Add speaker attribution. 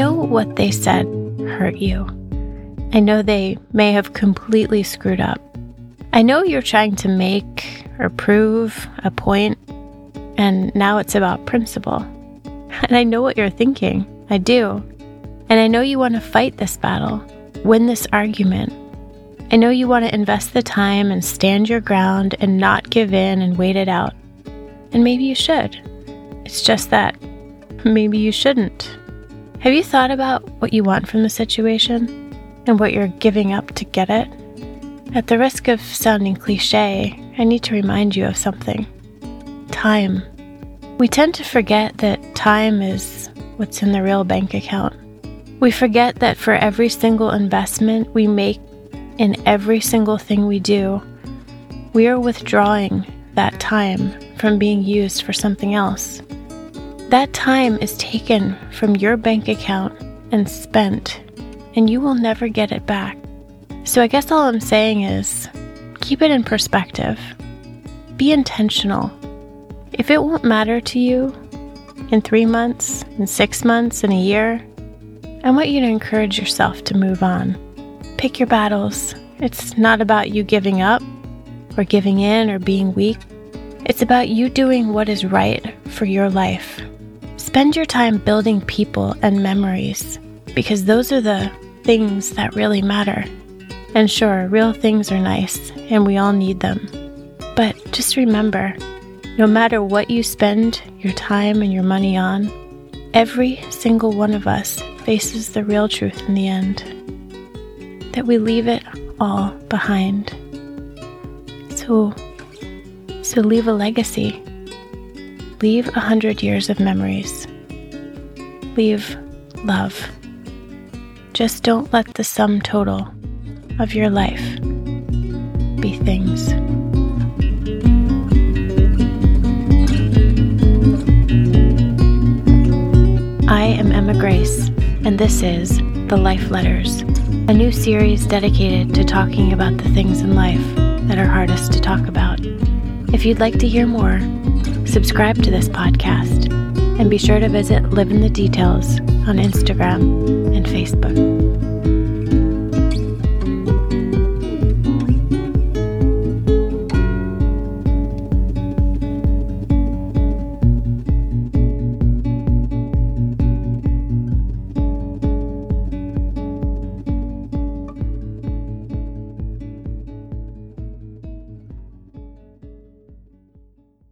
Speaker 1: know what they said hurt you. I know they may have completely screwed up. I know you're trying to make or prove a point, and now it's about principle. And I know what you're thinking. I do. And I know you want to fight this battle, win this argument. I know you want to invest the time and stand your ground and not give in and wait it out. And maybe you should. It's just that maybe you shouldn't. Have you thought about what you want from the situation and what you're giving up to get it? At the risk of sounding cliche, I need to remind you of something time. We tend to forget that time is what's in the real bank account. We forget that for every single investment we make in every single thing we do, we are withdrawing that time from being used for something else. That time is taken from your bank account and spent, and you will never get it back. So I guess all I'm saying is keep it in perspective. Be intentional. If it won't matter to you in three months, in six months, in a year, I want you to encourage yourself to move on. Pick your battles. It's not about you giving up or giving in or being weak. It's about you doing what is right for your life. Spend your time building people and memories because those are the things that really matter. And sure, real things are nice and we all need them. But just remember no matter what you spend your time and your money on, every single one of us faces the real truth in the end that we leave it all behind. So, so leave a legacy. Leave a hundred years of memories. Leave love. Just don't let the sum total of your life be things. I am Emma Grace, and this is The Life Letters, a new series dedicated to talking about the things in life that are hardest to talk about. If you'd like to hear more, subscribe to this podcast, and be sure to visit Live in the Details on Instagram and Facebook.